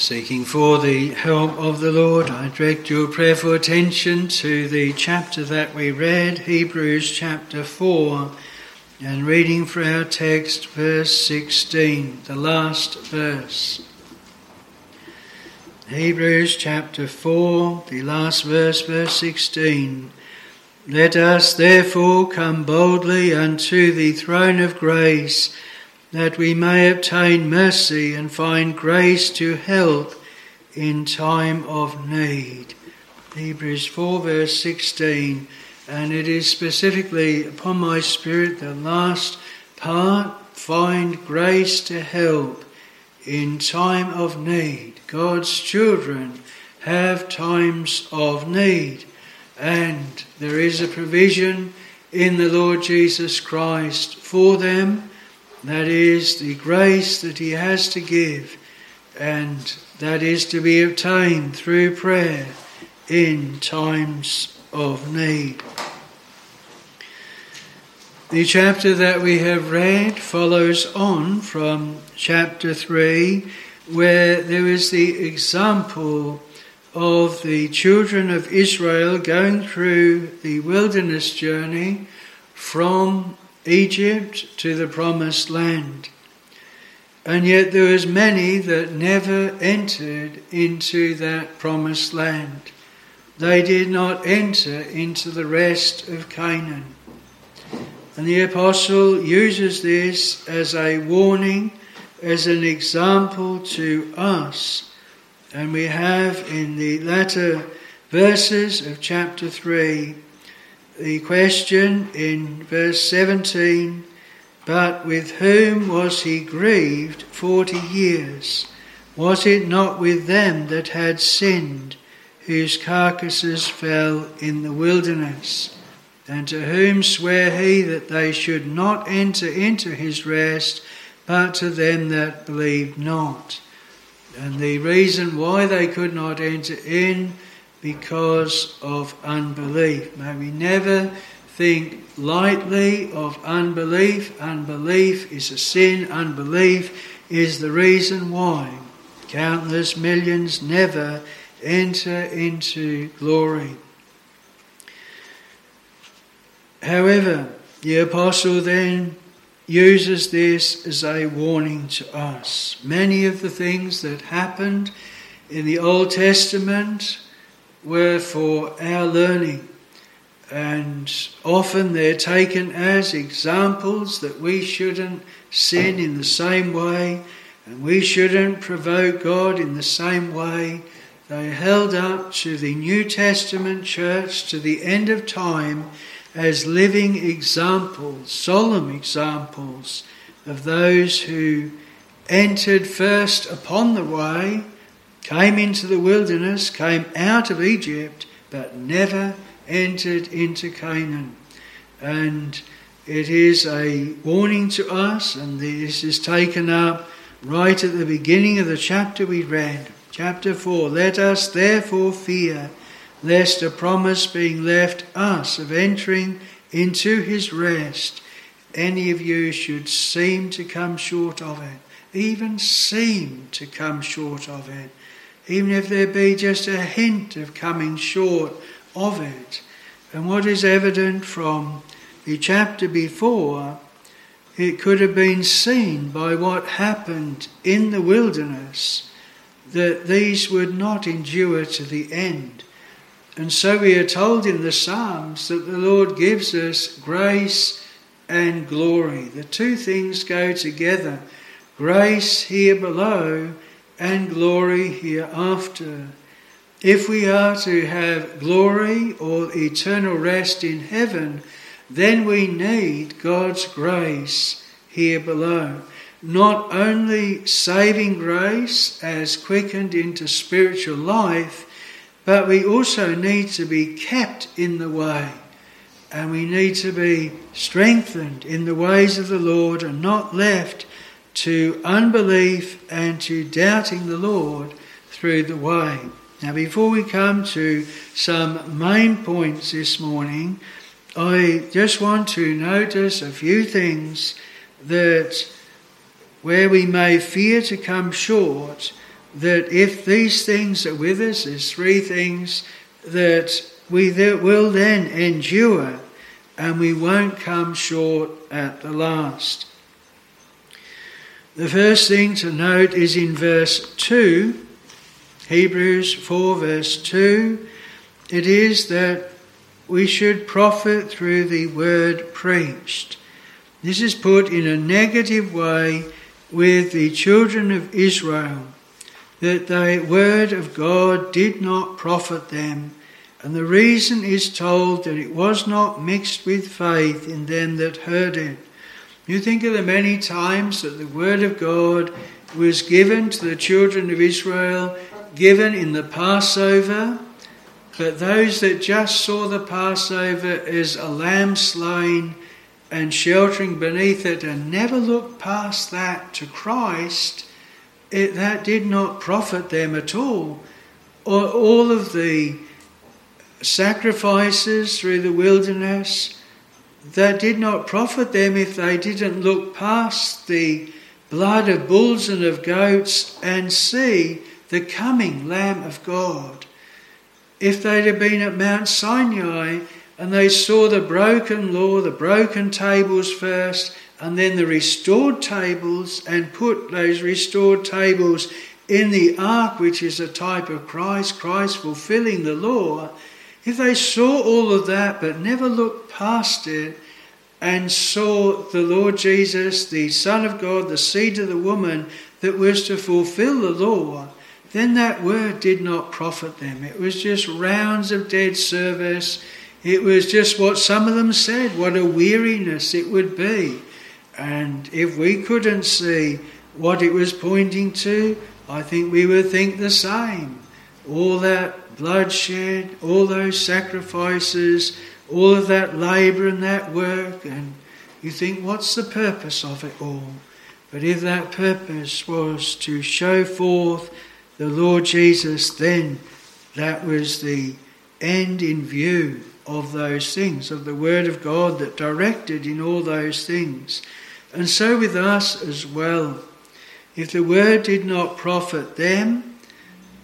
Seeking for the help of the Lord, I direct your prayerful attention to the chapter that we read, Hebrews chapter 4, and reading for our text, verse 16, the last verse. Hebrews chapter 4, the last verse, verse 16. Let us therefore come boldly unto the throne of grace that we may obtain mercy and find grace to help in time of need. Hebrews 4, verse 16, and it is specifically upon my spirit the last part find grace to help in time of need. God's children have times of need, and there is a provision in the Lord Jesus Christ for them that is the grace that He has to give, and that is to be obtained through prayer in times of need. The chapter that we have read follows on from chapter 3, where there is the example of the children of Israel going through the wilderness journey from Egypt to the promised land. And yet there was many that never entered into that promised land. They did not enter into the rest of Canaan. And the apostle uses this as a warning, as an example to us. And we have in the latter verses of chapter 3 the question in verse 17 But with whom was he grieved forty years? Was it not with them that had sinned, whose carcasses fell in the wilderness? And to whom sware he that they should not enter into his rest, but to them that believed not? And the reason why they could not enter in because of unbelief. May we never think lightly of unbelief. Unbelief is a sin, unbelief is the reason why countless millions never enter into glory. However, the apostle then uses this as a warning to us. Many of the things that happened in the Old Testament were for our learning. And often they're taken as examples that we shouldn't sin in the same way and we shouldn't provoke God in the same way. They held up to the New Testament church to the end of time as living examples, solemn examples of those who entered first upon the way came into the wilderness, came out of Egypt, but never entered into Canaan. And it is a warning to us, and this is taken up right at the beginning of the chapter we read. Chapter 4 Let us therefore fear, lest a promise being left us of entering into his rest, any of you should seem to come short of it, even seem to come short of it even if there be just a hint of coming short of it. And what is evident from the chapter before, it could have been seen by what happened in the wilderness that these would not endure to the end. And so we are told in the Psalms that the Lord gives us grace and glory. The two things go together grace here below and glory hereafter. If we are to have glory or eternal rest in heaven, then we need God's grace here below. Not only saving grace as quickened into spiritual life, but we also need to be kept in the way. And we need to be strengthened in the ways of the Lord and not left to unbelief and to doubting the Lord through the way. Now, before we come to some main points this morning, I just want to notice a few things that where we may fear to come short, that if these things are with us, there's three things that we will then endure and we won't come short at the last. The first thing to note is in verse 2, Hebrews 4, verse 2, it is that we should profit through the word preached. This is put in a negative way with the children of Israel, that the word of God did not profit them, and the reason is told that it was not mixed with faith in them that heard it. You think of the many times that the word of God was given to the children of Israel, given in the Passover, but those that just saw the Passover as a lamb slain and sheltering beneath it and never looked past that to Christ, it, that did not profit them at all. All of the sacrifices through the wilderness, that did not profit them if they didn't look past the blood of bulls and of goats and see the coming Lamb of God. If they'd have been at Mount Sinai and they saw the broken law, the broken tables first, and then the restored tables, and put those restored tables in the ark, which is a type of Christ, Christ fulfilling the law, if they saw all of that but never looked past it and saw the Lord Jesus, the Son of God, the seed of the woman that was to fulfill the law, then that word did not profit them. It was just rounds of dead service it was just what some of them said, what a weariness it would be. And if we couldn't see what it was pointing to, I think we would think the same. All that bloodshed, all those sacrifices, all of that labour and that work, and you think, what's the purpose of it all? But if that purpose was to show forth the Lord Jesus, then that was the end in view of those things, of the Word of God that directed in all those things. And so with us as well. If the Word did not profit them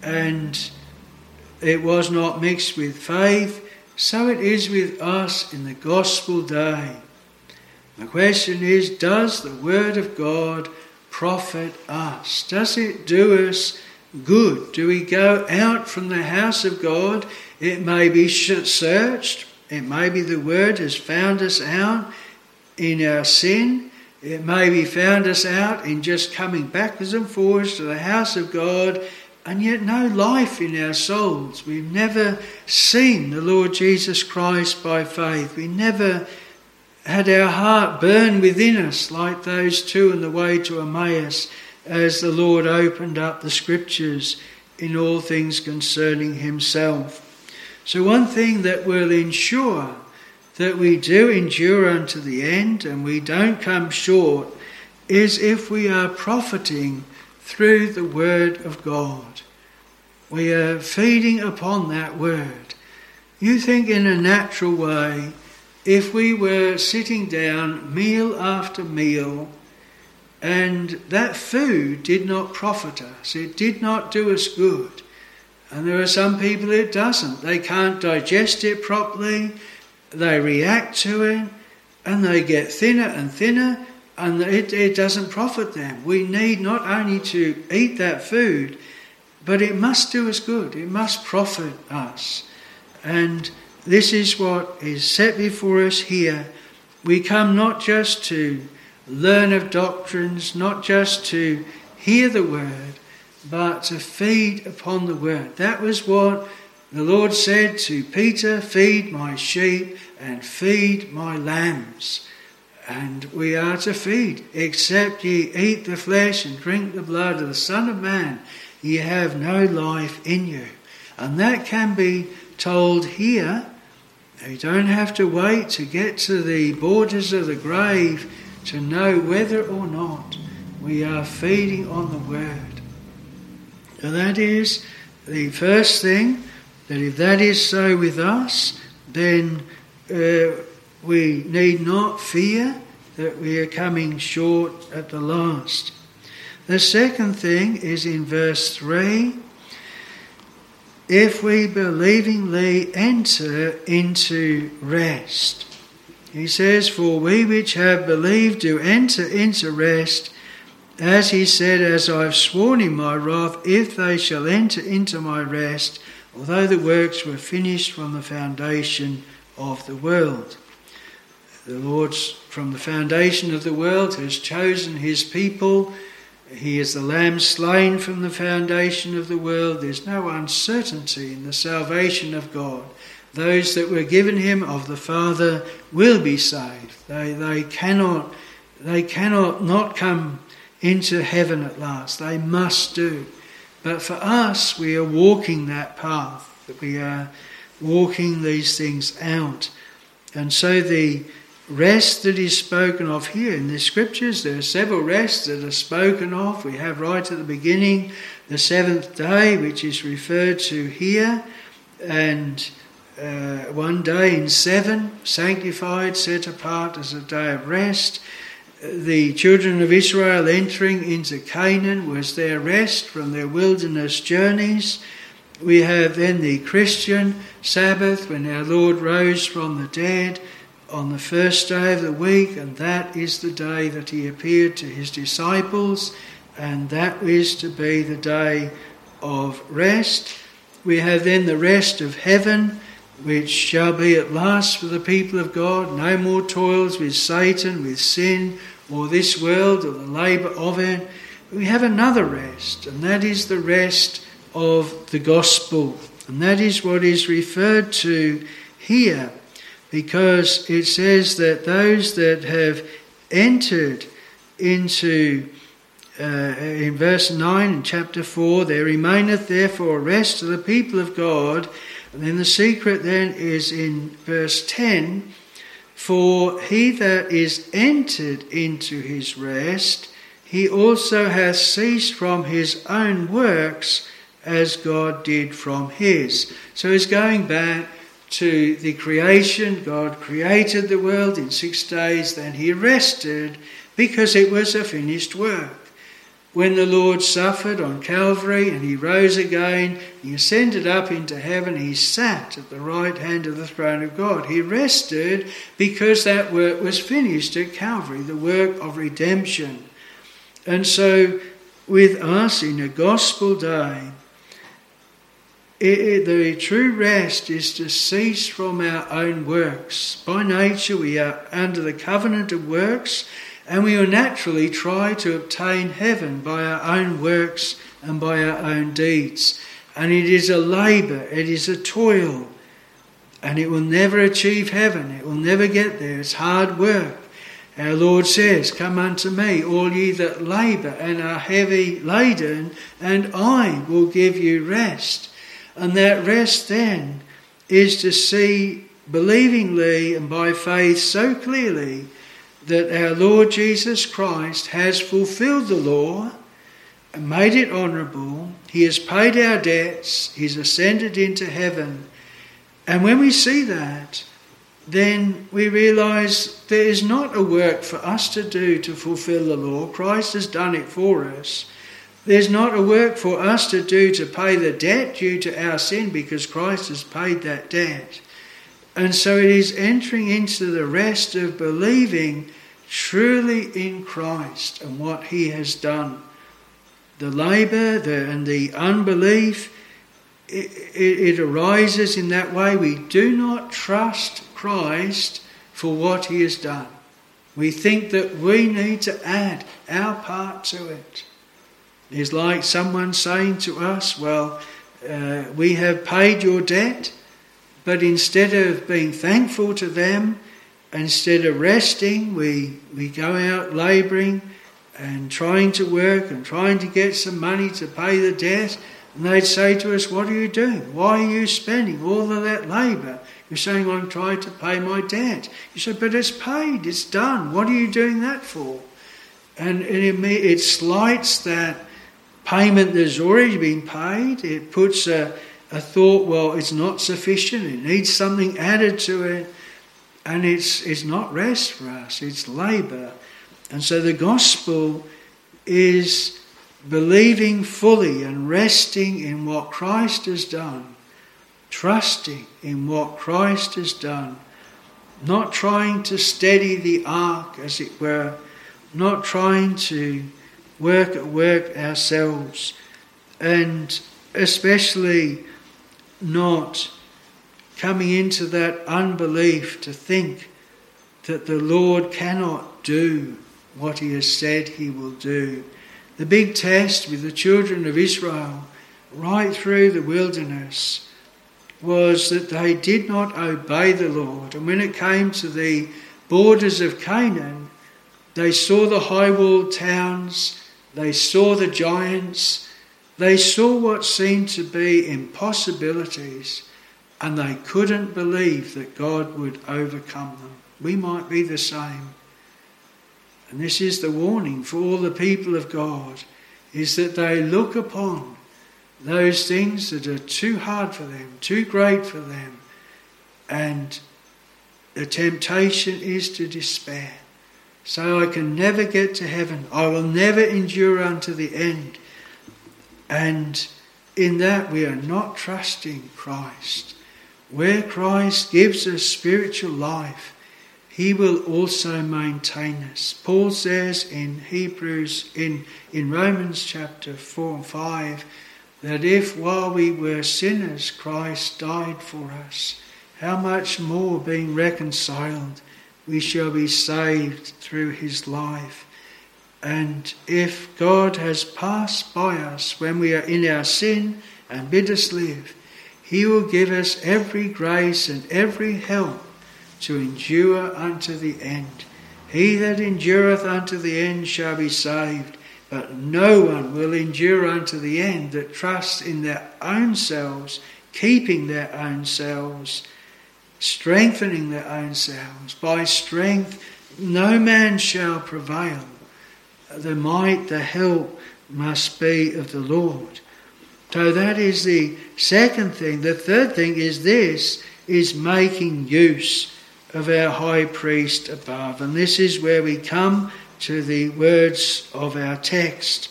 and it was not mixed with faith, so it is with us in the gospel day. The question is Does the Word of God profit us? Does it do us good? Do we go out from the house of God it may be searched. It may be the Word has found us out in our sin. It may be found us out in just coming backwards and forwards to the house of God and yet no life in our souls. We've never seen the Lord Jesus Christ by faith. We never had our heart burn within us like those two on the way to Emmaus as the Lord opened up the scriptures in all things concerning himself. So, one thing that will ensure that we do endure unto the end and we don't come short is if we are profiting through the Word of God. We are feeding upon that Word. You think in a natural way, if we were sitting down meal after meal and that food did not profit us, it did not do us good, and there are some people it doesn't. They can't digest it properly, they react to it, and they get thinner and thinner, and it, it doesn't profit them. We need not only to eat that food, but it must do us good, it must profit us. And this is what is set before us here. We come not just to learn of doctrines, not just to hear the word, but to feed upon the word. That was what the Lord said to Peter Feed my sheep and feed my lambs. And we are to feed, except ye eat the flesh and drink the blood of the Son of Man, ye have no life in you. And that can be told here. You don't have to wait to get to the borders of the grave to know whether or not we are feeding on the Word. And that is the first thing, that if that is so with us, then uh, we need not fear that we are coming short at the last. The second thing is in verse 3 if we believingly enter into rest. He says, For we which have believed do enter into rest, as he said, As I have sworn in my wrath, if they shall enter into my rest, although the works were finished from the foundation of the world. The Lord, from the foundation of the world, has chosen his people he is the Lamb slain from the foundation of the world. There's no uncertainty in the salvation of God. Those that were given him of the Father will be saved. They, they, cannot, they cannot not come into heaven at last. They must do. But for us, we are walking that path, that we are walking these things out. And so the rest that is spoken of here in the scriptures. There are several rests that are spoken of. We have right at the beginning the seventh day, which is referred to here, and uh, one day in seven, sanctified, set apart as a day of rest. The children of Israel entering into Canaan was their rest from their wilderness journeys. We have then the Christian Sabbath when our Lord rose from the dead on the first day of the week, and that is the day that he appeared to his disciples, and that is to be the day of rest. We have then the rest of heaven, which shall be at last for the people of God. No more toils with Satan, with sin, or this world, or the labour of it. We have another rest, and that is the rest of the gospel. And that is what is referred to here because it says that those that have entered into, uh, in verse 9 in chapter 4, there remaineth therefore rest to the people of God. And then the secret then is in verse 10 For he that is entered into his rest, he also hath ceased from his own works as God did from his. So he's going back to the creation. God created the world in six days, then he rested because it was a finished work. When the Lord suffered on Calvary and he rose again, he ascended up into heaven, he sat at the right hand of the throne of God. He rested because that work was finished at Calvary, the work of redemption. And so, with us in a gospel day, it, it, the true rest is to cease from our own works. By nature, we are under the covenant of works, and we will naturally try to obtain heaven by our own works and by our own deeds. And it is a labour, it is a toil, and it will never achieve heaven, it will never get there. It's hard work. Our Lord says, Come unto me, all ye that labour and are heavy laden, and I will give you rest. And that rest then is to see believingly and by faith so clearly that our Lord Jesus Christ has fulfilled the law and made it honourable. He has paid our debts, He's ascended into heaven. And when we see that, then we realise there is not a work for us to do to fulfil the law. Christ has done it for us. There's not a work for us to do to pay the debt due to our sin because Christ has paid that debt. And so it is entering into the rest of believing truly in Christ and what he has done. The labour the, and the unbelief, it, it, it arises in that way. We do not trust Christ for what he has done. We think that we need to add our part to it is like someone saying to us, Well, uh, we have paid your debt, but instead of being thankful to them, instead of resting, we, we go out labouring and trying to work and trying to get some money to pay the debt. And they'd say to us, What are you doing? Why are you spending all of that labour? You're saying, I'm trying to pay my debt. You say, But it's paid, it's done. What are you doing that for? And it, it slights that payment that's already been paid. It puts a, a thought, well, it's not sufficient, it needs something added to it. And it's, it's not rest for us, it's labour. And so the gospel is believing fully and resting in what Christ has done, trusting in what Christ has done, not trying to steady the ark, as it were, not trying to work at work ourselves, and especially not coming into that unbelief to think that the Lord cannot do what he has said he will do. The big test with the children of Israel right through the wilderness was that they did not obey the Lord. And when it came to the borders of Canaan, they saw the high walled towns, they saw the giants, they saw what seemed to be impossibilities, and they couldn't believe that God would overcome them. We might be the same. And this is the warning for all the people of God is that they look upon those things that are too hard for them, too great for them, and the temptation is to despair. So I can never get to heaven. I will never endure unto the end. And in that we are not trusting Christ. Where Christ gives us spiritual life, he will also maintain us. Paul says in Hebrews, in, in Romans chapter 4 and 5, that if while we were sinners Christ died for us, how much more being reconciled we shall be saved through his life. And if God has passed by us when we are in our sin and bid us live, he will give us every grace and every help to endure unto the end. He that endureth unto the end shall be saved, but no one will endure unto the end that trusts in their own selves, keeping their own selves, strengthening their own selves. By strength no man shall prevail. The might, the help must be of the Lord. So that is the second thing. The third thing is this is making use of our high priest above. And this is where we come to the words of our text.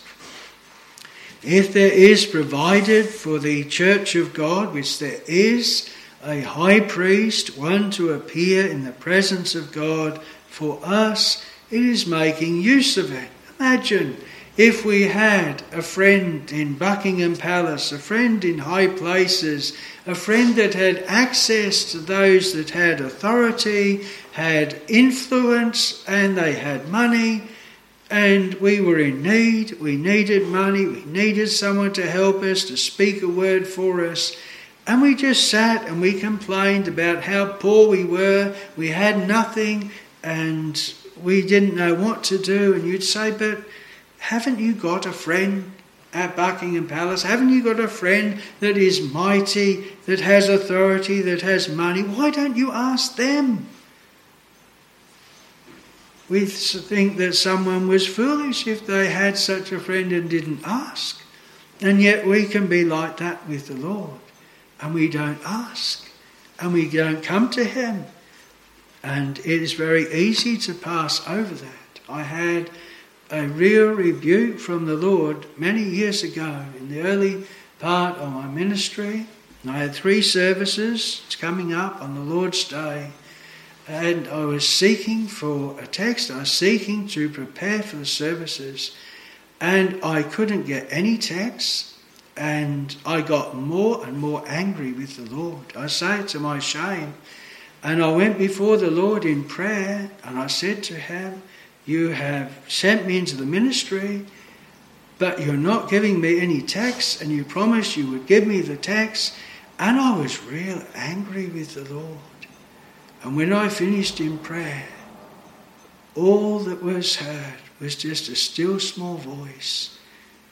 If there is provided for the church of God, which there is, a high priest, one to appear in the presence of God for us, it is making use of it. Imagine if we had a friend in Buckingham Palace, a friend in high places, a friend that had access to those that had authority, had influence, and they had money, and we were in need, we needed money, we needed someone to help us, to speak a word for us. And we just sat and we complained about how poor we were, we had nothing, and we didn't know what to do. And you'd say, But haven't you got a friend at Buckingham Palace? Haven't you got a friend that is mighty, that has authority, that has money? Why don't you ask them? We think that someone was foolish if they had such a friend and didn't ask. And yet we can be like that with the Lord. And we don't ask. And we don't come to Him. And it is very easy to pass over that. I had a real rebuke from the Lord many years ago in the early part of my ministry. I had three services coming up on the Lord's Day, and I was seeking for a text. I was seeking to prepare for the services, and I couldn't get any text. And I got more and more angry with the Lord. I say it to my shame. And I went before the Lord in prayer, and I said to him, you have sent me into the ministry, but you're not giving me any tax, and you promised you would give me the tax. And I was real angry with the Lord. And when I finished in prayer, all that was heard was just a still small voice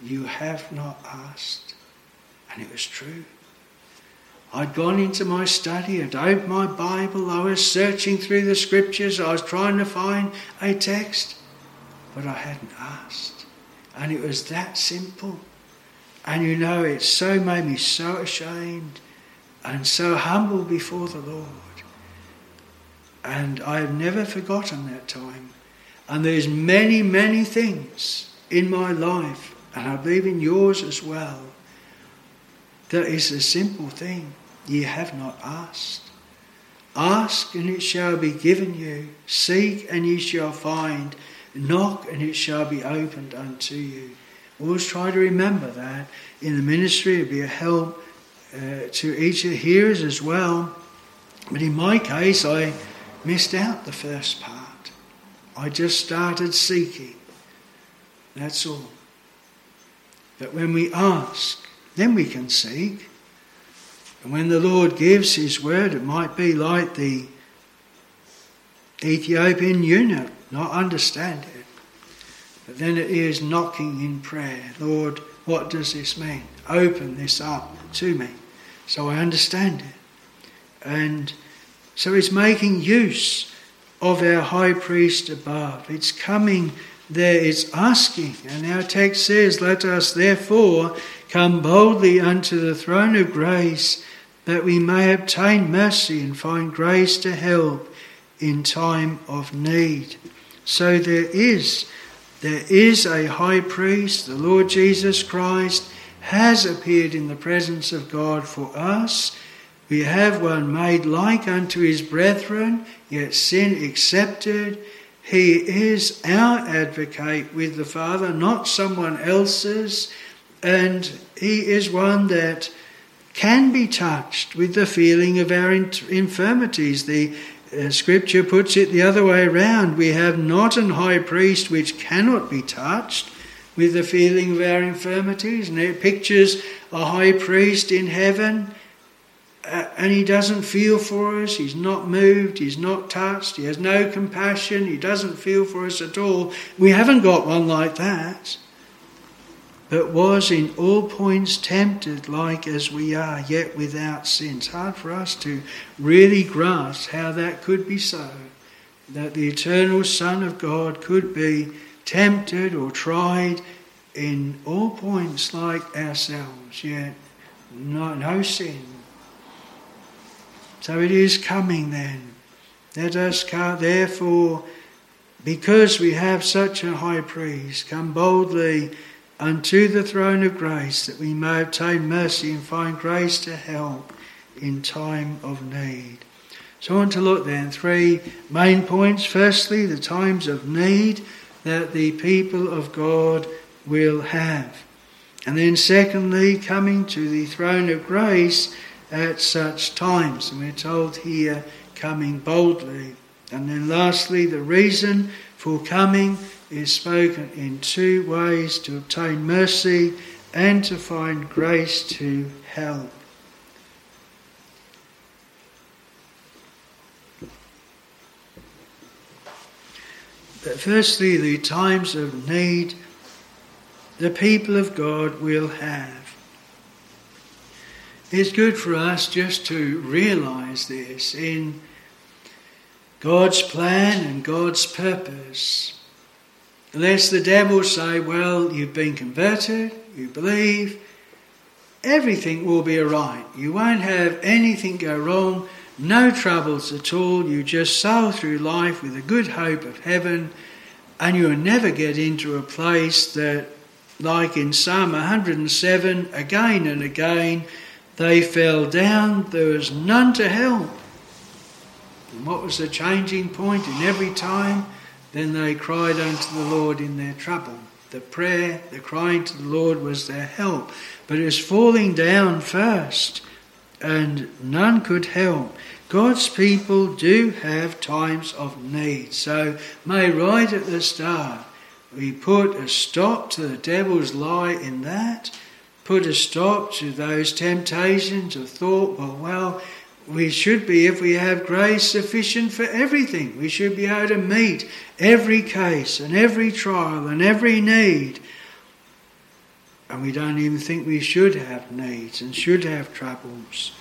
You have not asked. And it was true. I'd gone into my study, I'd opened my Bible, I was searching through the scriptures, I was trying to find a text, but I hadn't asked. And it was that simple. And you know, it so made me so ashamed and so humble before the Lord. And I have never forgotten that time. And there's many, many things in my life and I believe in yours as well. there is a simple thing. Ye have not asked. Ask and it shall be given you. Seek and ye shall find. Knock and it shall be opened unto you. Always try to remember that in the ministry. It'll be a help uh, to each of the hearers as well. But in my case, I missed out the first part. I just started seeking. That's all. But when we ask, then we can seek. And when the Lord gives His word, it might be like the Ethiopian eunuch, not understand it. But then it is knocking in prayer. Lord, what does this mean? Open this up to me so I understand it. And so it's making use of our high priest above. It's coming there, it's asking. And our text says, Let us therefore come boldly unto the throne of grace that we may obtain mercy and find grace to help in time of need. So there is there is a high priest, the Lord Jesus Christ has appeared in the presence of God for us. We have one made like unto his brethren, yet sin accepted. He is our advocate with the Father, not someone else's, and he is one that can be touched with the feeling of our infirmities. The uh, scripture puts it the other way around. We have not an high priest which cannot be touched with the feeling of our infirmities. And it pictures a high priest in heaven and he doesn't feel for us, he's not moved, he's not touched, he has no compassion, he doesn't feel for us at all. We haven't got one like that but was in all points tempted like as we are, yet without sin. It's hard for us to really grasp how that could be so, that the eternal Son of God could be tempted or tried in all points like ourselves, yet no, no sin. So it is coming then. Let us therefore, because we have such a high priest, come boldly unto the throne of grace that we may obtain mercy and find grace to help in time of need. So I want to look then three main points. Firstly, the times of need that the people of God will have. And then secondly, coming to the throne of grace at such times. And we're told here, coming boldly. And then lastly, the reason for coming is spoken in two ways to obtain mercy and to find grace to help. But firstly, the times of need the people of God will have. It's good for us just to realize this in God's plan and God's purpose. Unless the devil say, well, you've been converted, you believe, everything will be alright. You won't have anything go wrong, no troubles at all. You just sail through life with a good hope of heaven, and you'll never get into a place that, like in Psalm 107, again and again, they fell down, there was none to help. And what was the changing point in every time? Then they cried unto the Lord in their trouble. The prayer, the crying to the Lord was their help. But it was falling down first, and none could help. God's people do have times of need. So, may right at the start, we put a stop to the devil's lie in that, put a stop to those temptations of thought, well, well, we should be, if we have grace, sufficient for everything. We should be able to meet every case and every trial and every need. And we don't even think we should have needs and should have troubles.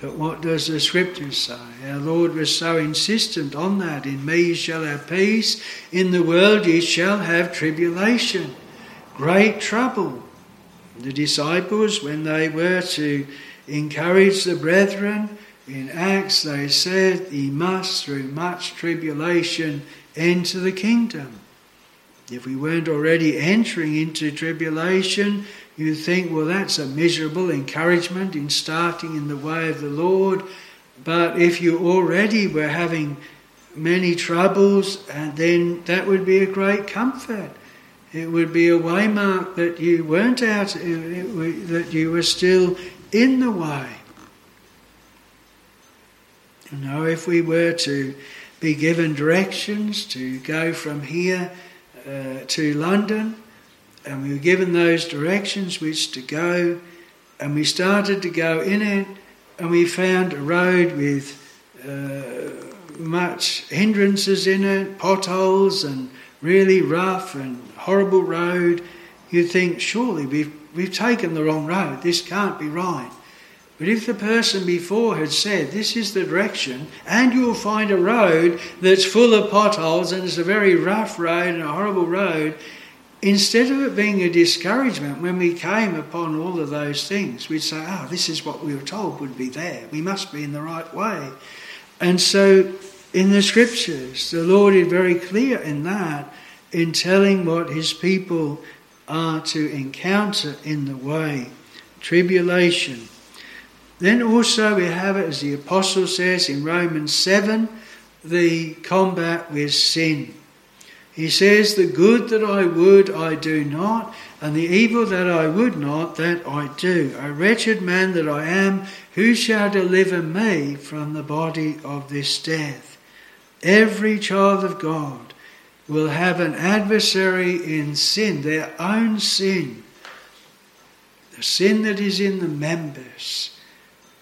But what does the scripture say? Our Lord was so insistent on that. In me you shall have peace, in the world you shall have tribulation, great trouble. The disciples, when they were to encourage the brethren, in Acts, they said, He must, through much tribulation, enter the kingdom. If we weren't already entering into tribulation, you'd think, well, that's a miserable encouragement in starting in the way of the Lord. But if you already were having many troubles, and then that would be a great comfort. It would be a waymark that you weren't out, that you were still in the way. You know, if we were to be given directions to go from here uh, to London, and we were given those directions which to go, and we started to go in it, and we found a road with uh, much hindrances in it, potholes, and really rough and horrible road. You think, surely we've, we've taken the wrong road, this can't be right. But if the person before had said, This is the direction, and you'll find a road that's full of potholes and it's a very rough road and a horrible road, instead of it being a discouragement when we came upon all of those things, we'd say, Oh, this is what we were told would be there. We must be in the right way. And so in the scriptures, the Lord is very clear in that, in telling what his people are to encounter in the way tribulation then also we have it, as the Apostle says in Romans 7, the combat with sin. He says, The good that I would I do not, and the evil that I would not, that I do. A wretched man that I am, who shall deliver me from the body of this death? Every child of God will have an adversary in sin, their own sin, the sin that is in the members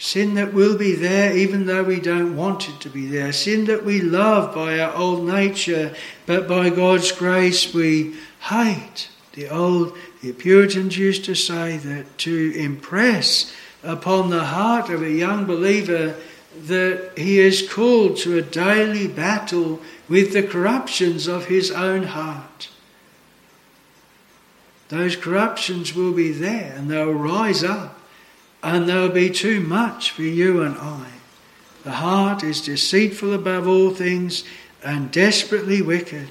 Sin that will be there even though we don't want it to be there. Sin that we love by our old nature, but by God's grace we hate. The old the Puritans used to say that to impress upon the heart of a young believer that he is called to a daily battle with the corruptions of his own heart. Those corruptions will be there and they'll rise up and there'll be too much for you and I. The heart is deceitful above all things and desperately wicked,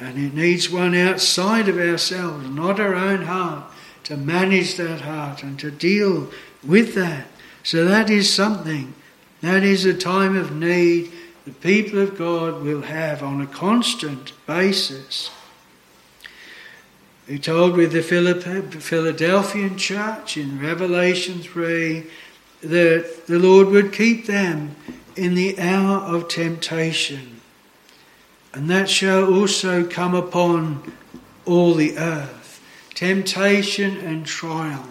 and it needs one outside of ourselves, not our own heart, to manage that heart and to deal with that. So that is something, that is a time of need the people of God will have on a constant basis. He told with the Philadelphian church in Revelation 3 that the Lord would keep them in the hour of temptation. And that shall also come upon all the earth. Temptation and trial.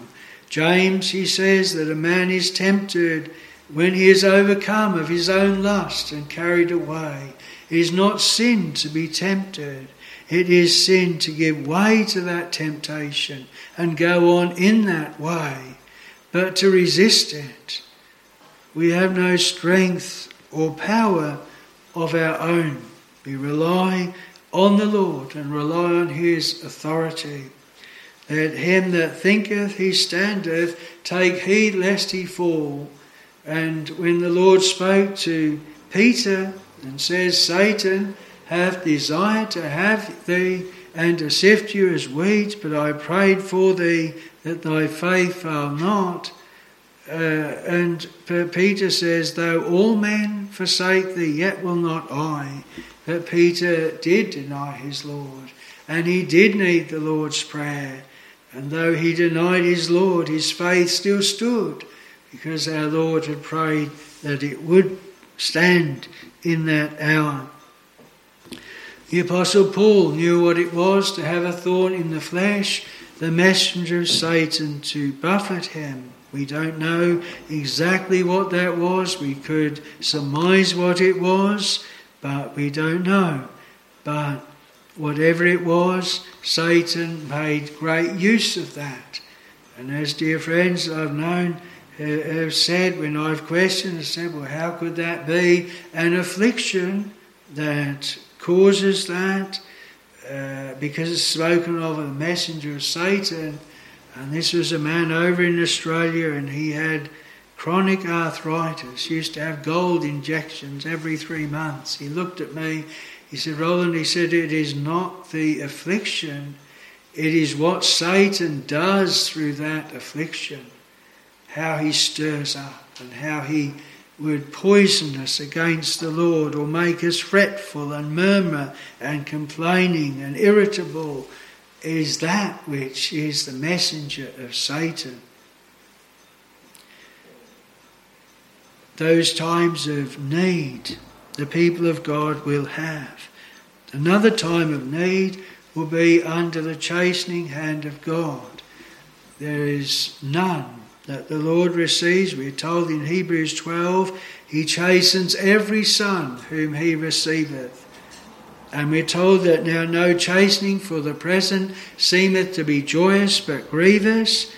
James, he says that a man is tempted when he is overcome of his own lust and carried away. It is not sin to be tempted. It is sin to give way to that temptation and go on in that way, but to resist it. We have no strength or power of our own. We rely on the Lord and rely on His authority. Let him that thinketh he standeth take heed lest he fall. And when the Lord spoke to Peter and says, Satan, hath desired to have thee and to sift you as wheat, but I prayed for thee that thy faith fail not. Uh, and Peter says, Though all men forsake thee, yet will not I. But Peter did deny his Lord, and he did need the Lord's prayer. And though he denied his Lord, his faith still stood, because our Lord had prayed that it would stand in that hour. The Apostle Paul knew what it was to have a thorn in the flesh, the messenger of Satan to buffet him. We don't know exactly what that was. We could surmise what it was, but we don't know. But whatever it was, Satan made great use of that. And as dear friends I've known have said when I've questioned, said, well, how could that be an affliction that causes that uh, because it's spoken of a messenger of Satan. And this was a man over in Australia and he had chronic arthritis, he used to have gold injections every three months. He looked at me, He said, Roland, he said, it is not the affliction, it is what Satan does through that affliction, how he stirs up and how he would poison us against the Lord or make us fretful and murmur and complaining and irritable is that which is the messenger of Satan. Those times of need the people of God will have. Another time of need will be under the chastening hand of God. There is none that the Lord receives. We're told in Hebrews 12, He chastens every son whom He receiveth. And we're told that now no chastening for the present seemeth to be joyous but grievous.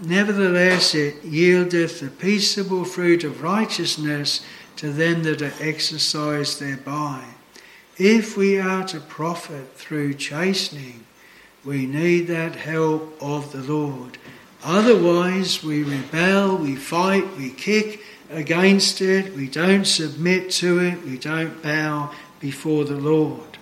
Nevertheless, it yieldeth the peaceable fruit of righteousness to them that are exercised thereby. If we are to profit through chastening, we need that help of the Lord. Otherwise, we rebel, we fight, we kick against it, we don't submit to it, we don't bow before the Lord.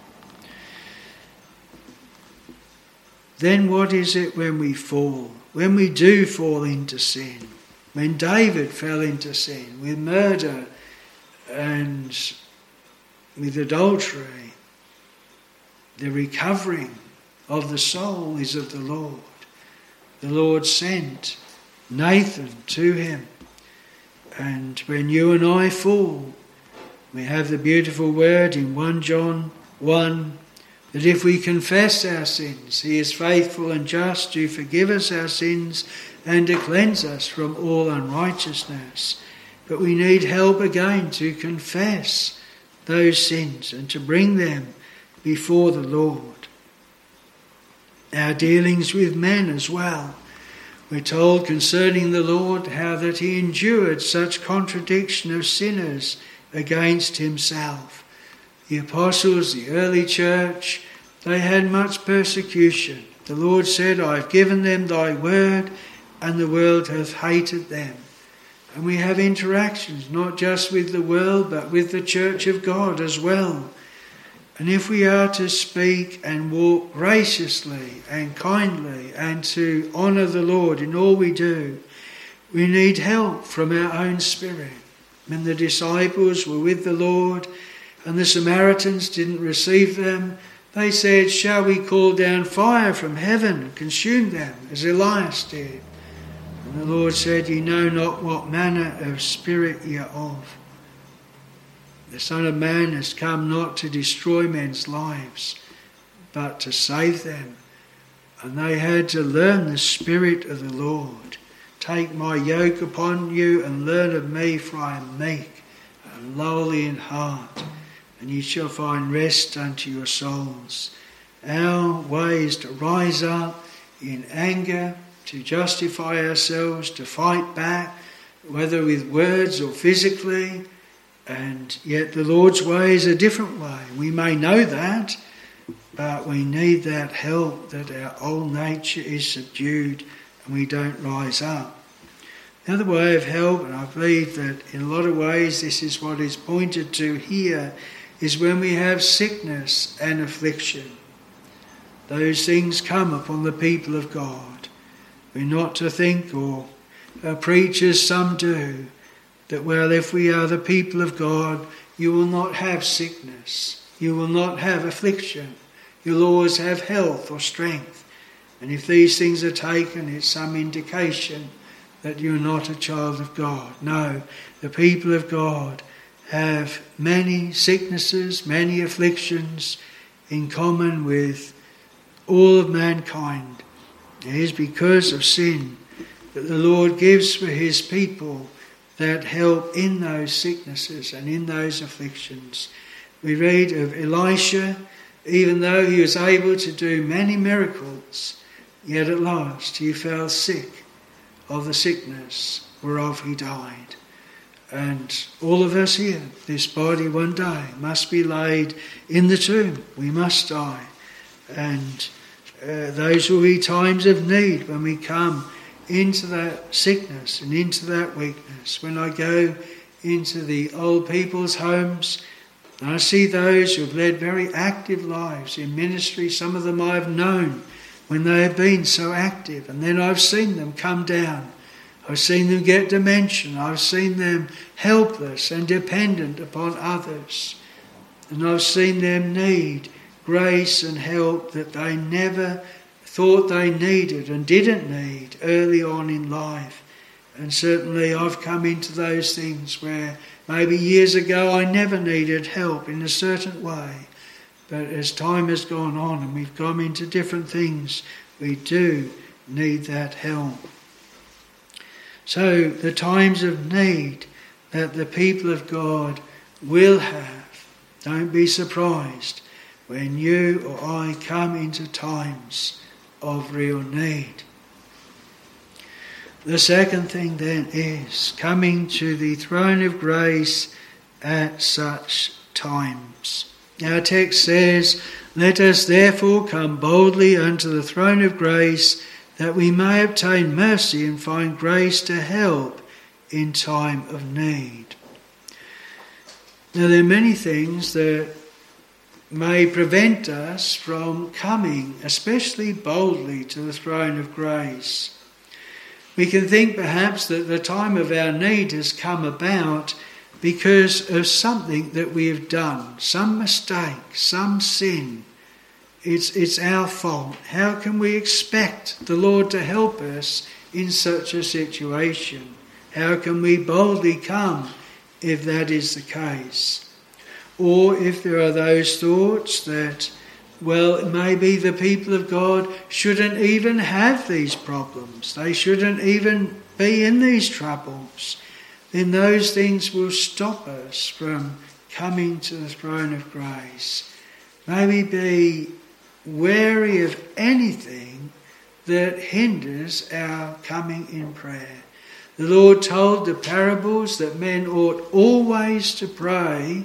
Then, what is it when we fall? When we do fall into sin? When David fell into sin with murder and with adultery, the recovering of the soul is of the Lord. The Lord sent Nathan to him. And when you and I fall, we have the beautiful word in 1 John 1 that if we confess our sins, he is faithful and just to forgive us our sins and to cleanse us from all unrighteousness. But we need help again to confess those sins and to bring them before the Lord. Our dealings with men as well. We're told concerning the Lord how that he endured such contradiction of sinners against himself. The apostles, the early church, they had much persecution. The Lord said, I have given them thy word, and the world hath hated them. And we have interactions not just with the world, but with the church of God as well. And if we are to speak and walk graciously and kindly and to honour the Lord in all we do, we need help from our own spirit. When the disciples were with the Lord and the Samaritans didn't receive them, they said, Shall we call down fire from heaven and consume them, as Elias did? And the Lord said, Ye know not what manner of spirit ye are of. The Son of Man has come not to destroy men's lives, but to save them. And they had to learn the Spirit of the Lord. Take my yoke upon you and learn of me, for I am meek and lowly in heart, and ye shall find rest unto your souls. Our way is to rise up in anger to justify ourselves, to fight back, whether with words or physically. And yet the Lord's way is a different way. We may know that, but we need that help that our old nature is subdued and we don't rise up. The other way of help, and I believe that in a lot of ways this is what is pointed to here, is when we have sickness and affliction. Those things come upon the people of God. We're not to think, or uh, preachers some do, that, well, if we are the people of God, you will not have sickness, you will not have affliction, you'll always have health or strength. And if these things are taken, it's some indication that you're not a child of God. No, the people of God have many sicknesses, many afflictions in common with all of mankind. It is because of sin that the Lord gives for his people that help in those sicknesses and in those afflictions. We read of Elisha, even though he was able to do many miracles, yet at last he fell sick of the sickness whereof he died. And all of us here, this body one day must be laid in the tomb. We must die. And uh, those will be times of need when we come into that sickness and into that weakness. When I go into the old people's homes, And I see those who have led very active lives in ministry. Some of them I have known when they have been so active, and then I've seen them come down. I've seen them get dementia. I've seen them helpless and dependent upon others. And I've seen them need grace and help that they never thought they needed and didn't need early on in life. And certainly I've come into those things where maybe years ago I never needed help in a certain way. But as time has gone on and we've gone into different things, we do need that help. So the times of need that the people of God will have, don't be surprised when you or I come into times of real need. The second thing then is coming to the throne of grace at such times. Our text says, Let us therefore come boldly unto the throne of grace that we may obtain mercy and find grace to help in time of need. Now, there are many things that may prevent us from coming, especially boldly, to the throne of grace. We can think perhaps that the time of our need has come about because of something that we have done, some mistake, some sin. It's, it's our fault. How can we expect the Lord to help us in such a situation? How can we boldly come if that is the case? Or if there are those thoughts that, well, maybe the people of God shouldn't even have these problems, they shouldn't even be in these troubles, then those things will stop us from coming to the throne of grace. Maybe be wary of anything that hinders our coming in prayer. The Lord told the parables that men ought always to pray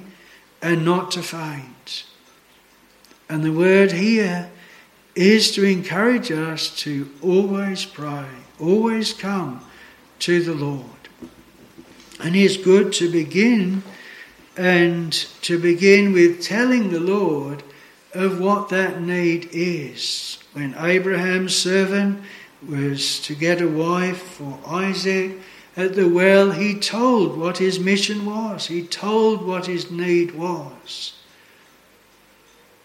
and not to faint. And the word here is to encourage us to always pray, always come to the Lord. And it's good to begin and to begin with telling the Lord of what that need is. When Abraham's servant was to get a wife for Isaac, at the well, he told what his mission was, he told what his need was.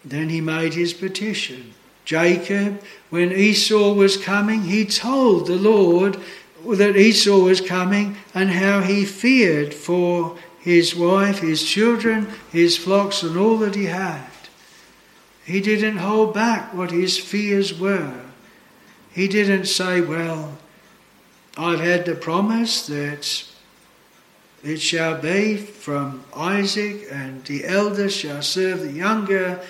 Then he made his petition. Jacob, when Esau was coming, he told the Lord that Esau was coming and how he feared for his wife, his children, his flocks, and all that he had. He didn't hold back what his fears were. He didn't say, Well, I've had the promise that it shall be from Isaac, and the elder shall serve the younger,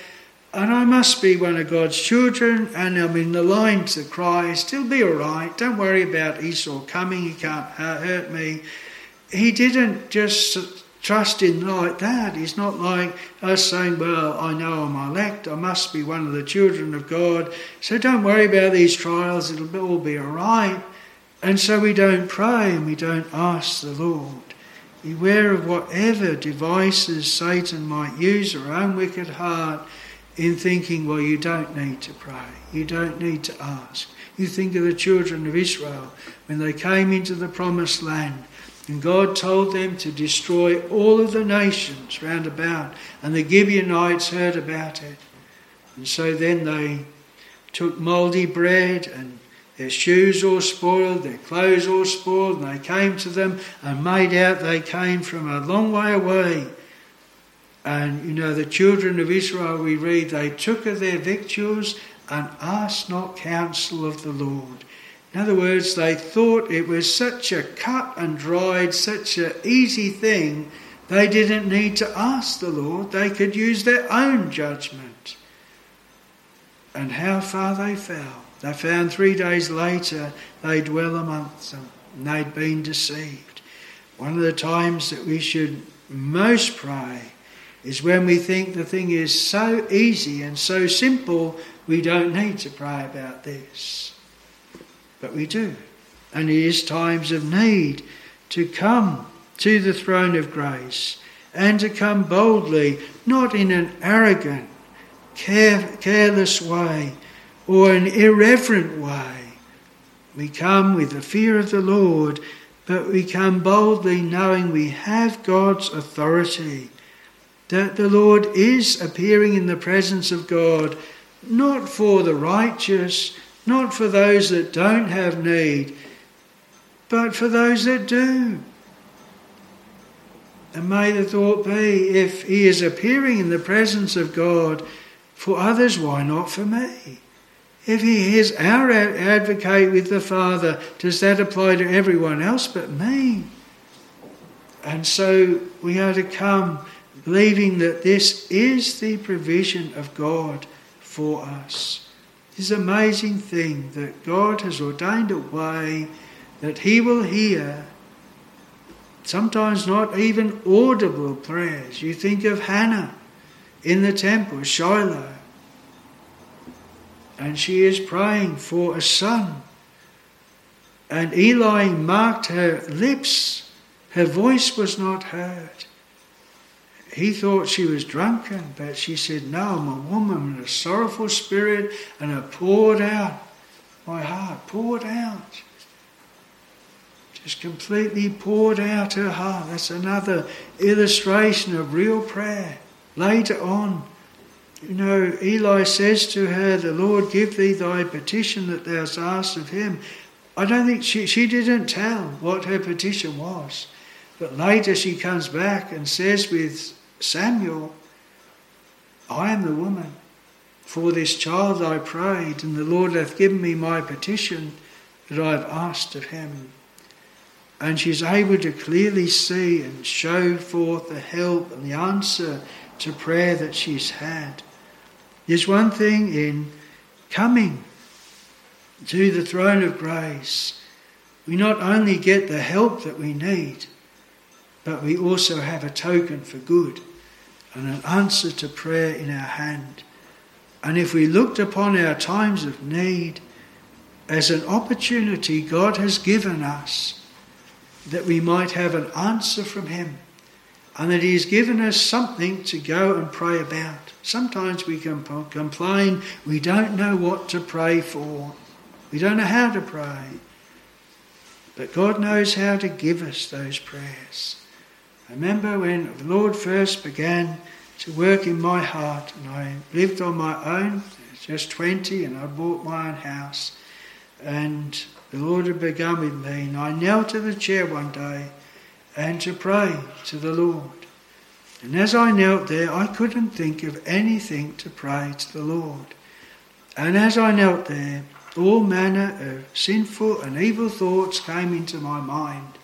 and I must be one of God's children, and I'm in the line to Christ. He'll be all right. Don't worry about Esau coming, he can't hurt me. He didn't just trust in like that. He's not like us saying, Well, I know I'm elect, I must be one of the children of God, so don't worry about these trials, it'll all be all right. And so we don't pray and we don't ask the Lord. Beware of whatever devices Satan might use or our own wicked heart in thinking, well, you don't need to pray, you don't need to ask. You think of the children of Israel when they came into the promised land and God told them to destroy all of the nations round about, and the Gibeonites heard about it. And so then they took mouldy bread and their shoes all spoiled, their clothes all spoiled, and they came to them and made out they came from a long way away. And you know, the children of Israel, we read, they took of their victuals and asked not counsel of the Lord. In other words, they thought it was such a cut and dried, such an easy thing, they didn't need to ask the Lord. They could use their own judgment. And how far they fell. They found three days later they dwell amongst them and they'd been deceived. One of the times that we should most pray is when we think the thing is so easy and so simple we don't need to pray about this. But we do. And it is times of need to come to the throne of grace and to come boldly, not in an arrogant, care, careless way or an irreverent way. We come with the fear of the Lord, but we come boldly knowing we have God's authority, that the Lord is appearing in the presence of God, not for the righteous, not for those that don't have need, but for those that do. And may the thought be if he is appearing in the presence of God for others, why not for me? If he is our advocate with the Father, does that apply to everyone else but me? And so we are to come believing that this is the provision of God for us. This amazing thing that God has ordained a way that He will hear sometimes not even audible prayers. You think of Hannah in the temple, Shiloh, and she is praying for a son. And Eli marked her lips, her voice was not heard. He thought she was drunken, but she said, No, I'm a woman with a sorrowful spirit, and I poured out my heart, poured out just completely poured out her heart. That's another illustration of real prayer. Later on, you know, Eli says to her, The Lord give thee thy petition that thou hast asked of him. I don't think she, she didn't tell what her petition was. But later she comes back and says with Samuel, I am the woman. For this child I prayed, and the Lord hath given me my petition that I have asked of him and she's able to clearly see and show forth the help and the answer to prayer that she's had. There's one thing in coming to the throne of grace. We not only get the help that we need, but we also have a token for good and an answer to prayer in our hand. And if we looked upon our times of need as an opportunity God has given us that we might have an answer from Him and that He has given us something to go and pray about. Sometimes we can complain we don't know what to pray for, we don't know how to pray. But God knows how to give us those prayers. I remember when the Lord first began to work in my heart, and I lived on my own, just 20, and I bought my own house. And the Lord had begun with me, and I knelt to the chair one day and to pray to the Lord. And as I knelt there, I couldn't think of anything to pray to the Lord. And as I knelt there, all manner of sinful and evil thoughts came into my mind.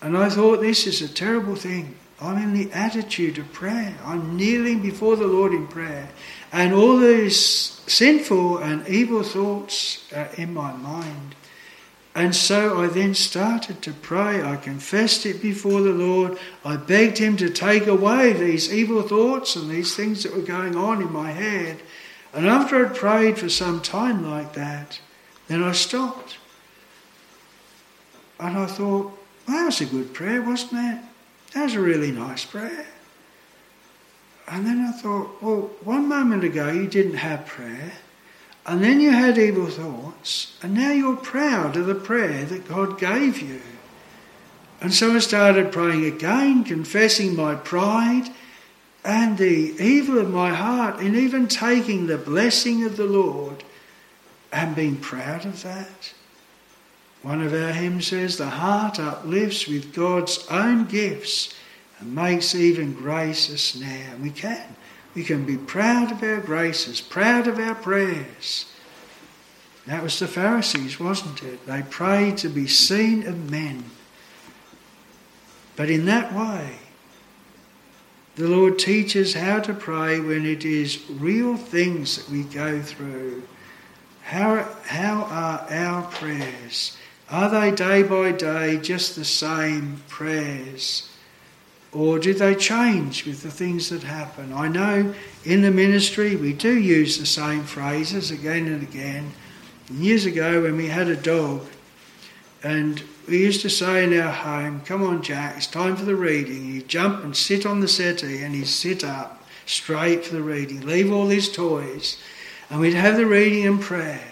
And I thought, this is a terrible thing. I'm in the attitude of prayer. I'm kneeling before the Lord in prayer. And all these sinful and evil thoughts are in my mind. And so I then started to pray. I confessed it before the Lord. I begged Him to take away these evil thoughts and these things that were going on in my head. And after I'd prayed for some time like that, then I stopped. And I thought, that was a good prayer, wasn't it? That was a really nice prayer. And then I thought, well, one moment ago you didn't have prayer. And then you had evil thoughts, and now you're proud of the prayer that God gave you. And so I started praying again, confessing my pride and the evil of my heart, and even taking the blessing of the Lord and being proud of that. One of our hymns says, The heart uplifts with God's own gifts and makes even grace a snare. We can. We can be proud of our graces, proud of our prayers. That was the Pharisees, wasn't it? They prayed to be seen of men. But in that way, the Lord teaches how to pray when it is real things that we go through. How, how are our prayers? Are they day by day just the same prayers? Or do they change with the things that happen? I know in the ministry we do use the same phrases again and again. Years ago, when we had a dog, and we used to say in our home, Come on, Jack, it's time for the reading. He'd jump and sit on the settee and he'd sit up straight for the reading, leave all his toys, and we'd have the reading and prayer.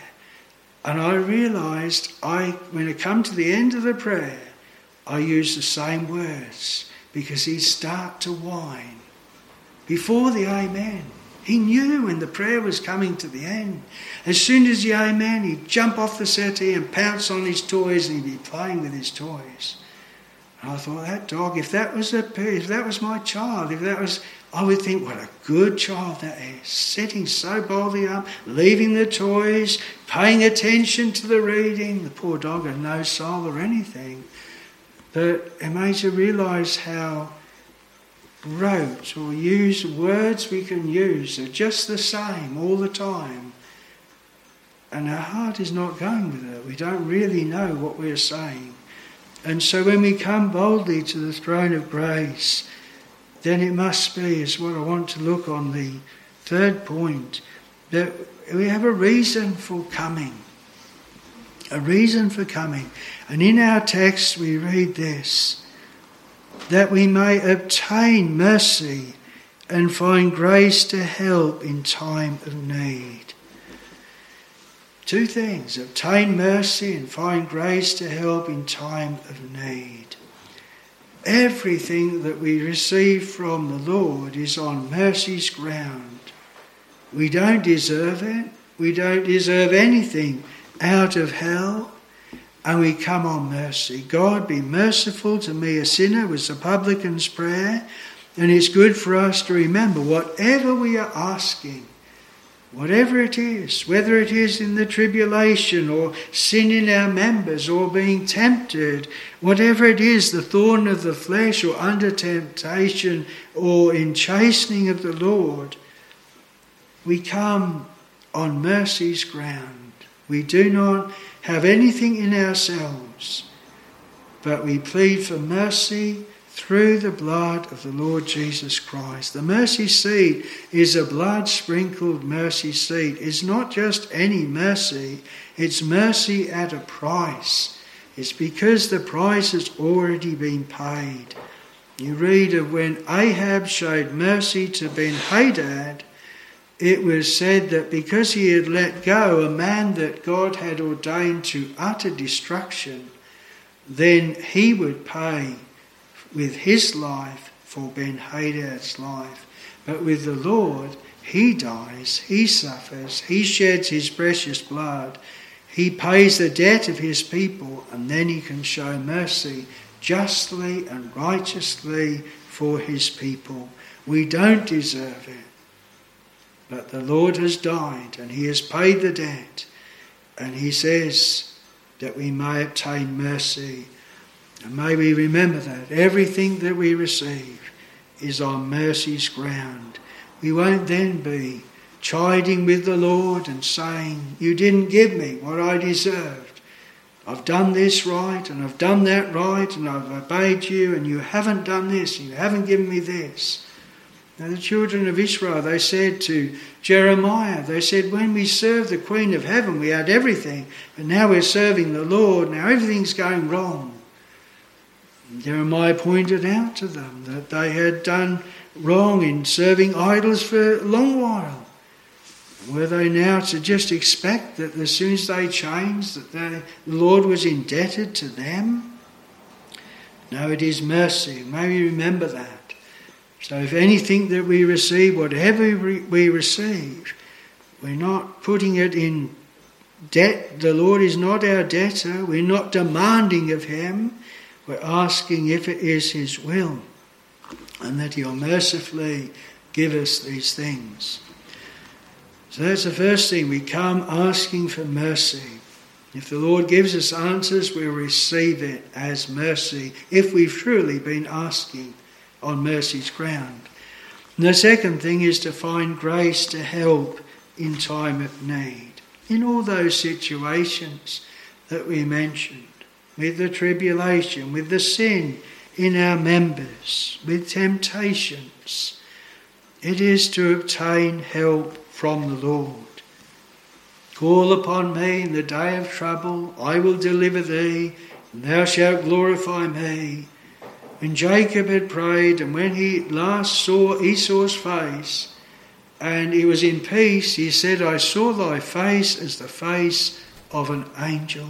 And I realised I, when I come to the end of the prayer, I use the same words because he'd start to whine before the Amen. He knew when the prayer was coming to the end. As soon as the Amen, he'd jump off the settee and pounce on his toys and he'd be playing with his toys. And I thought, that dog, if that was a, if that was my child, if that was, I would think, what a good child that is. Sitting so boldly up, leaving the toys, paying attention to the reading. The poor dog had no soul or anything. Made you realise how rote or use words we can use are just the same all the time. And our heart is not going with it. We don't really know what we're saying. And so when we come boldly to the throne of grace, then it must be, is what I want to look on the third point, that we have a reason for coming. A reason for coming. And in our text we read this that we may obtain mercy and find grace to help in time of need. Two things obtain mercy and find grace to help in time of need. Everything that we receive from the Lord is on mercy's ground. We don't deserve it, we don't deserve anything out of hell and we come on mercy. God, be merciful to me, a sinner, was the publican's prayer. And it's good for us to remember whatever we are asking, whatever it is, whether it is in the tribulation or sin in our members or being tempted, whatever it is, the thorn of the flesh or under temptation or in chastening of the Lord, we come on mercy's ground. We do not have anything in ourselves, but we plead for mercy through the blood of the Lord Jesus Christ. The mercy seat is a blood sprinkled mercy seat. It's not just any mercy, it's mercy at a price. It's because the price has already been paid. You read of when Ahab showed mercy to Ben Hadad it was said that because he had let go a man that God had ordained to utter destruction, then he would pay with his life for Ben Hadad's life. But with the Lord, he dies, he suffers, he sheds his precious blood, he pays the debt of his people, and then he can show mercy justly and righteously for his people. We don't deserve it. But the Lord has died and he has paid the debt. And he says that we may obtain mercy. And may we remember that everything that we receive is on mercy's ground. We won't then be chiding with the Lord and saying, You didn't give me what I deserved. I've done this right and I've done that right and I've obeyed you and you haven't done this and you haven't given me this. Now, the children of Israel, they said to Jeremiah, they said, When we served the Queen of Heaven, we had everything, but now we're serving the Lord, now everything's going wrong. And Jeremiah pointed out to them that they had done wrong in serving idols for a long while. Were they now to just expect that as soon as they changed, that the Lord was indebted to them? No, it is mercy. May we remember that. So, if anything that we receive, whatever we receive, we're not putting it in debt. The Lord is not our debtor. We're not demanding of Him. We're asking if it is His will and that He'll mercifully give us these things. So that's the first thing. We come asking for mercy. If the Lord gives us answers, we'll receive it as mercy if we've truly been asking on mercy's ground. And the second thing is to find grace to help in time of need. In all those situations that we mentioned, with the tribulation, with the sin in our members, with temptations, it is to obtain help from the Lord. Call upon me in the day of trouble, I will deliver thee, and thou shalt glorify me. When Jacob had prayed, and when he last saw Esau's face, and he was in peace, he said, I saw thy face as the face of an angel.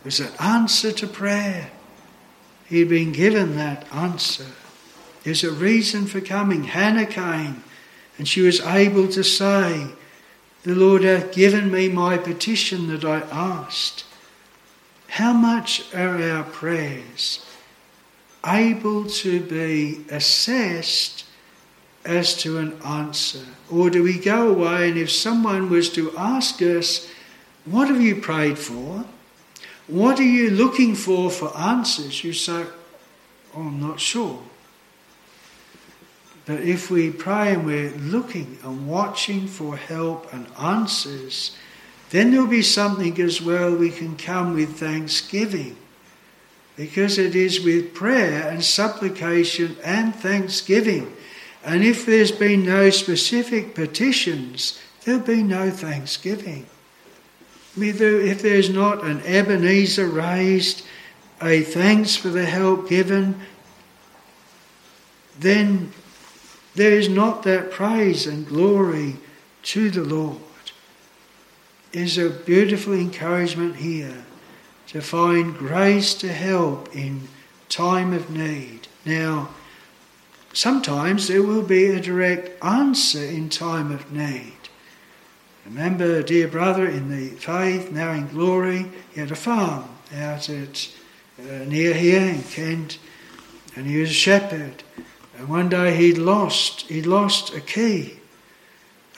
It was an answer to prayer. He had been given that answer. There's a reason for coming. Hannah came, and she was able to say, The Lord hath given me my petition that I asked. How much are our prayers able to be assessed as to an answer? Or do we go away and if someone was to ask us, What have you prayed for? What are you looking for for answers? You say, oh, I'm not sure. But if we pray and we're looking and watching for help and answers, then there'll be something as well we can come with thanksgiving. Because it is with prayer and supplication and thanksgiving. And if there's been no specific petitions, there'll be no thanksgiving. If there's not an Ebenezer raised, a thanks for the help given, then there is not that praise and glory to the Lord is a beautiful encouragement here to find grace to help in time of need. Now, sometimes there will be a direct answer in time of need. Remember, dear brother in the faith, now in glory, he had a farm out at uh, near here in Kent, and he was a shepherd. And one day he'd lost, he'd lost a key,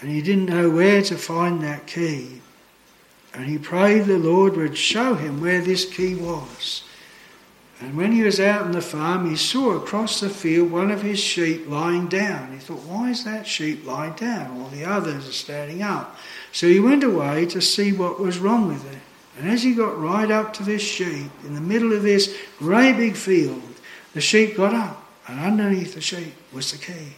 and he didn't know where to find that key. And he prayed the Lord would show him where this key was. And when he was out on the farm, he saw across the field one of his sheep lying down. He thought, why is that sheep lying down while the others are standing up? So he went away to see what was wrong with it. And as he got right up to this sheep, in the middle of this great big field, the sheep got up, and underneath the sheep was the key.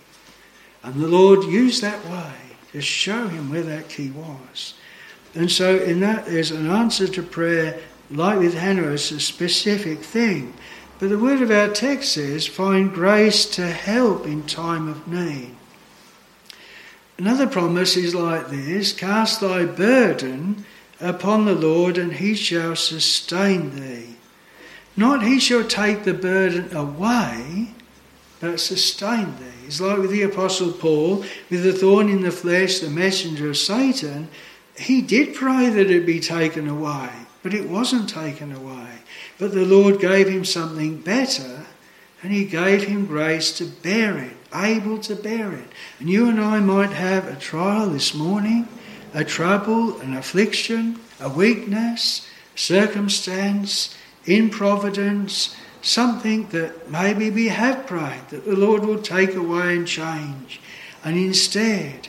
And the Lord used that way to show him where that key was. And so, in that, there's an answer to prayer, like with Hannah, it's a specific thing. But the word of our text says, find grace to help in time of need. Another promise is like this cast thy burden upon the Lord, and he shall sustain thee. Not he shall take the burden away, but sustain thee. It's like with the Apostle Paul, with the thorn in the flesh, the messenger of Satan he did pray that it be taken away, but it wasn't taken away. But the Lord gave him something better, and he gave him grace to bear it, able to bear it. And you and I might have a trial this morning, a trouble, an affliction, a weakness, circumstance, improvidence, something that maybe we have prayed that the Lord will take away and change. And instead,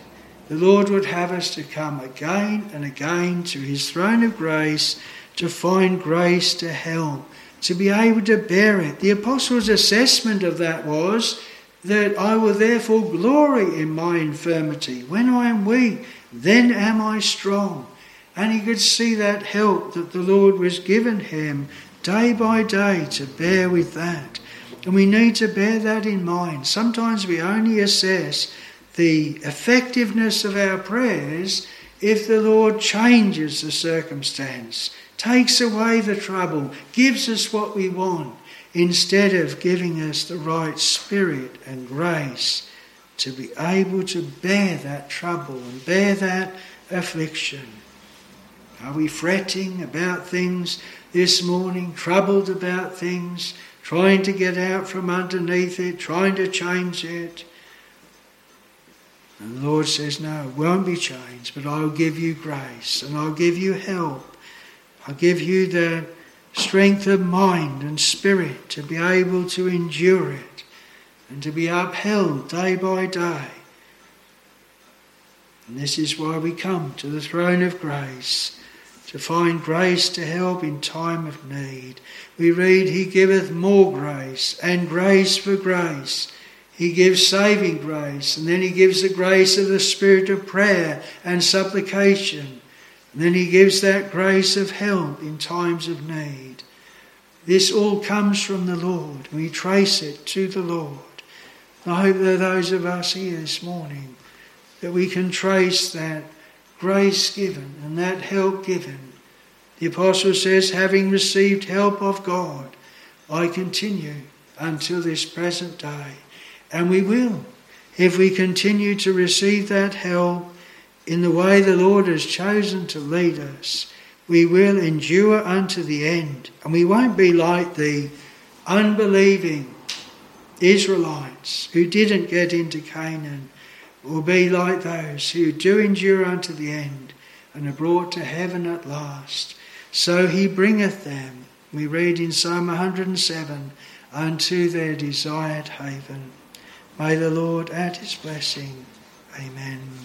the Lord would have us to come again and again to his throne of grace to find grace to help, to be able to bear it. The apostles' assessment of that was that I will therefore glory in my infirmity. When I am weak, then am I strong. And he could see that help that the Lord was given him day by day to bear with that. And we need to bear that in mind. Sometimes we only assess the effectiveness of our prayers if the Lord changes the circumstance, takes away the trouble, gives us what we want, instead of giving us the right spirit and grace to be able to bear that trouble and bear that affliction. Are we fretting about things this morning, troubled about things, trying to get out from underneath it, trying to change it? And the Lord says, No, it won't be changed, but I'll give you grace and I'll give you help. I'll give you the strength of mind and spirit to be able to endure it and to be upheld day by day. And this is why we come to the throne of grace to find grace to help in time of need. We read, He giveth more grace and grace for grace. He gives saving grace, and then He gives the grace of the spirit of prayer and supplication. And then He gives that grace of help in times of need. This all comes from the Lord. We trace it to the Lord. I hope are those of us here this morning that we can trace that grace given and that help given. The apostle says, having received help of God, I continue until this present day. And we will, if we continue to receive that help in the way the Lord has chosen to lead us, we will endure unto the end. And we won't be like the unbelieving Israelites who didn't get into Canaan. We'll be like those who do endure unto the end and are brought to heaven at last. So he bringeth them, we read in Psalm 107, unto their desired haven. May the Lord add his blessing. Amen.